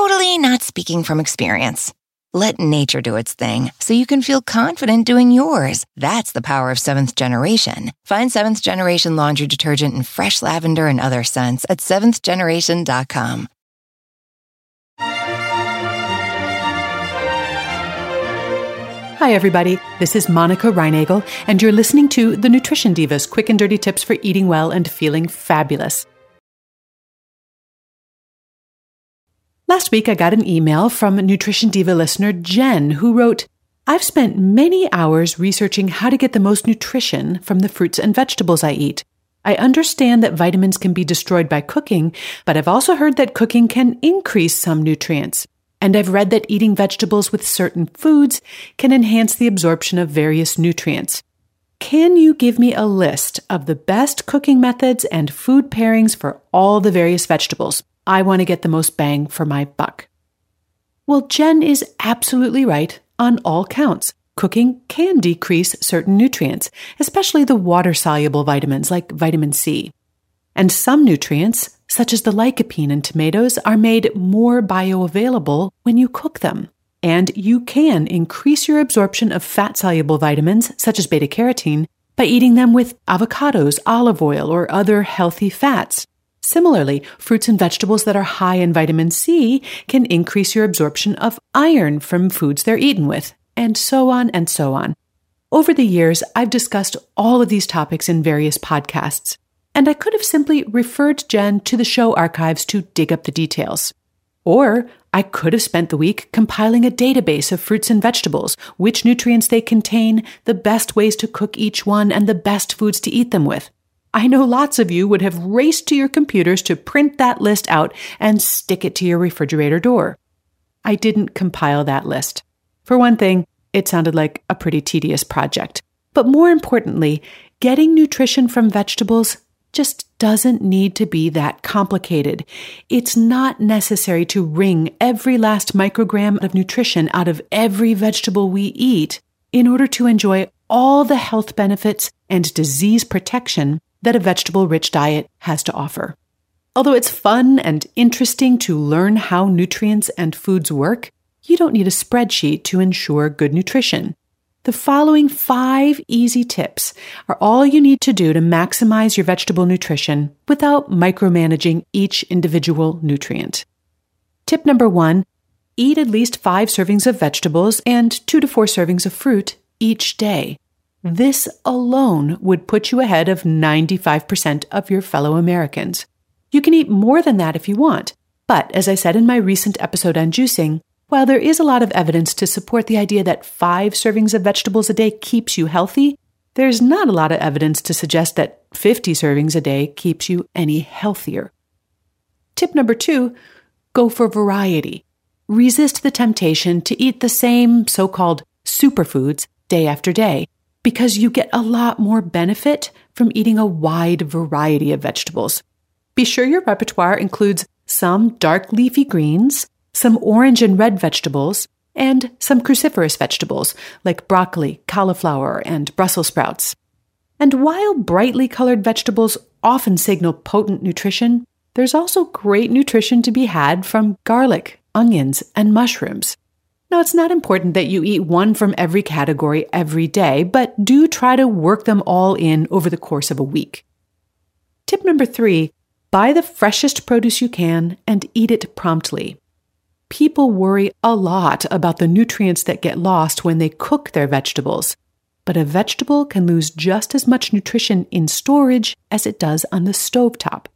totally not speaking from experience. Let nature do its thing so you can feel confident doing yours. That's the power of seventh generation. Find seventh generation laundry detergent in fresh lavender and other scents at seventhgeneration.com. Hi, everybody. This is Monica Reinagel, and you're listening to the Nutrition Divas quick and dirty tips for eating well and feeling fabulous. Last week, I got an email from Nutrition Diva listener Jen, who wrote, I've spent many hours researching how to get the most nutrition from the fruits and vegetables I eat. I understand that vitamins can be destroyed by cooking, but I've also heard that cooking can increase some nutrients. And I've read that eating vegetables with certain foods can enhance the absorption of various nutrients. Can you give me a list of the best cooking methods and food pairings for all the various vegetables? I want to get the most bang for my buck. Well, Jen is absolutely right on all counts. Cooking can decrease certain nutrients, especially the water soluble vitamins like vitamin C. And some nutrients, such as the lycopene in tomatoes, are made more bioavailable when you cook them. And you can increase your absorption of fat soluble vitamins, such as beta carotene, by eating them with avocados, olive oil, or other healthy fats. Similarly, fruits and vegetables that are high in vitamin C can increase your absorption of iron from foods they're eaten with, and so on and so on. Over the years, I've discussed all of these topics in various podcasts and I could have simply referred Jen to the show archives to dig up the details. Or I could have spent the week compiling a database of fruits and vegetables, which nutrients they contain, the best ways to cook each one, and the best foods to eat them with. I know lots of you would have raced to your computers to print that list out and stick it to your refrigerator door. I didn't compile that list. For one thing, it sounded like a pretty tedious project. But more importantly, getting nutrition from vegetables just doesn't need to be that complicated. It's not necessary to wring every last microgram of nutrition out of every vegetable we eat in order to enjoy all the health benefits and disease protection that a vegetable rich diet has to offer. Although it's fun and interesting to learn how nutrients and foods work, you don't need a spreadsheet to ensure good nutrition. The following five easy tips are all you need to do to maximize your vegetable nutrition without micromanaging each individual nutrient. Tip number one eat at least five servings of vegetables and two to four servings of fruit each day. This alone would put you ahead of 95% of your fellow Americans. You can eat more than that if you want, but as I said in my recent episode on juicing, while there is a lot of evidence to support the idea that five servings of vegetables a day keeps you healthy, there's not a lot of evidence to suggest that 50 servings a day keeps you any healthier. Tip number two go for variety. Resist the temptation to eat the same so called superfoods day after day because you get a lot more benefit from eating a wide variety of vegetables. Be sure your repertoire includes some dark leafy greens, some orange and red vegetables, and some cruciferous vegetables like broccoli, cauliflower, and Brussels sprouts. And while brightly colored vegetables often signal potent nutrition, there's also great nutrition to be had from garlic, onions, and mushrooms. Now, it's not important that you eat one from every category every day, but do try to work them all in over the course of a week. Tip number three buy the freshest produce you can and eat it promptly. People worry a lot about the nutrients that get lost when they cook their vegetables, but a vegetable can lose just as much nutrition in storage as it does on the stovetop.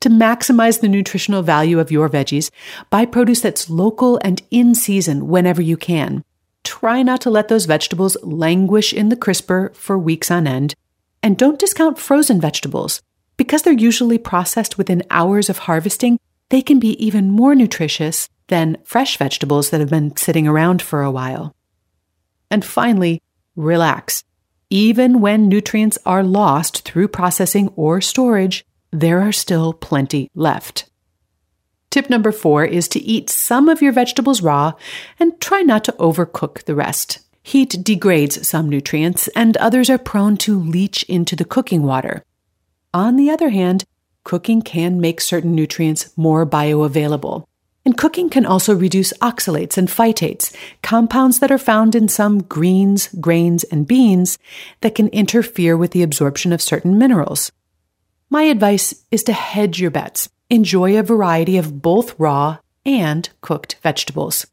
To maximize the nutritional value of your veggies, buy produce that's local and in season whenever you can. Try not to let those vegetables languish in the crisper for weeks on end. And don't discount frozen vegetables. Because they're usually processed within hours of harvesting, they can be even more nutritious than fresh vegetables that have been sitting around for a while. And finally, relax. Even when nutrients are lost through processing or storage, there are still plenty left. Tip number four is to eat some of your vegetables raw and try not to overcook the rest. Heat degrades some nutrients, and others are prone to leach into the cooking water. On the other hand, cooking can make certain nutrients more bioavailable. And cooking can also reduce oxalates and phytates, compounds that are found in some greens, grains, and beans that can interfere with the absorption of certain minerals. My advice is to hedge your bets. Enjoy a variety of both raw and cooked vegetables.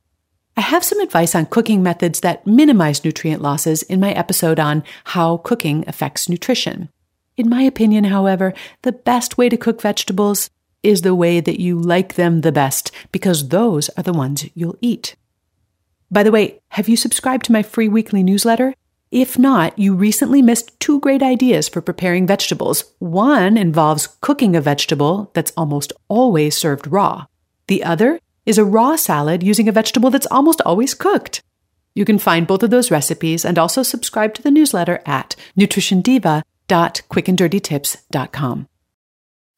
I have some advice on cooking methods that minimize nutrient losses in my episode on how cooking affects nutrition. In my opinion, however, the best way to cook vegetables is the way that you like them the best, because those are the ones you'll eat. By the way, have you subscribed to my free weekly newsletter? If not, you recently missed two great ideas for preparing vegetables. One involves cooking a vegetable that's almost always served raw. The other is a raw salad using a vegetable that's almost always cooked. You can find both of those recipes and also subscribe to the newsletter at nutritiondiva.quickanddirtytips.com.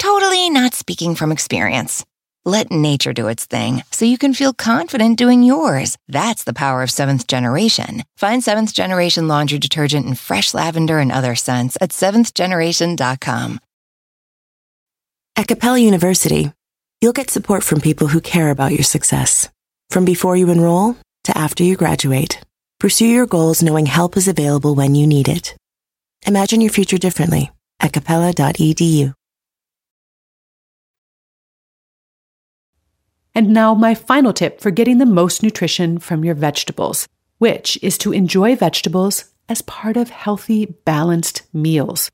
totally not speaking from experience. Let nature do its thing so you can feel confident doing yours. That's the power of seventh generation. Find seventh generation laundry detergent in fresh lavender and other scents at seventhgeneration.com. At Capella University, you'll get support from people who care about your success. From before you enroll to after you graduate, pursue your goals knowing help is available when you need it. Imagine your future differently at capella.edu. And now, my final tip for getting the most nutrition from your vegetables, which is to enjoy vegetables as part of healthy, balanced meals.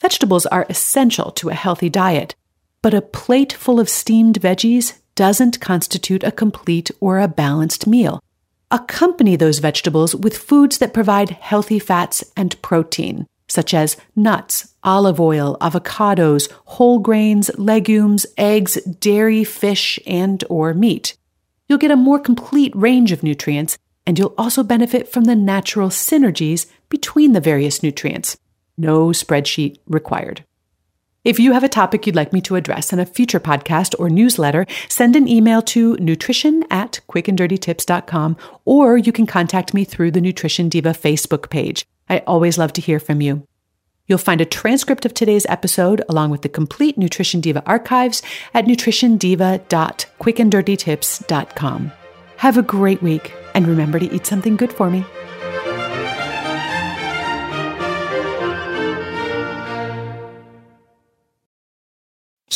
Vegetables are essential to a healthy diet, but a plate full of steamed veggies doesn't constitute a complete or a balanced meal. Accompany those vegetables with foods that provide healthy fats and protein, such as nuts, olive oil, avocados, whole grains, legumes, eggs, dairy, fish, and or meat. You'll get a more complete range of nutrients, and you'll also benefit from the natural synergies between the various nutrients. No spreadsheet required. If you have a topic you'd like me to address in a future podcast or newsletter, send an email to nutrition at quickanddirtytips.com or you can contact me through the Nutrition Diva Facebook page. I always love to hear from you. You'll find a transcript of today's episode along with the complete Nutrition Diva archives at nutritiondiva.quickanddirtytips.com. Have a great week and remember to eat something good for me.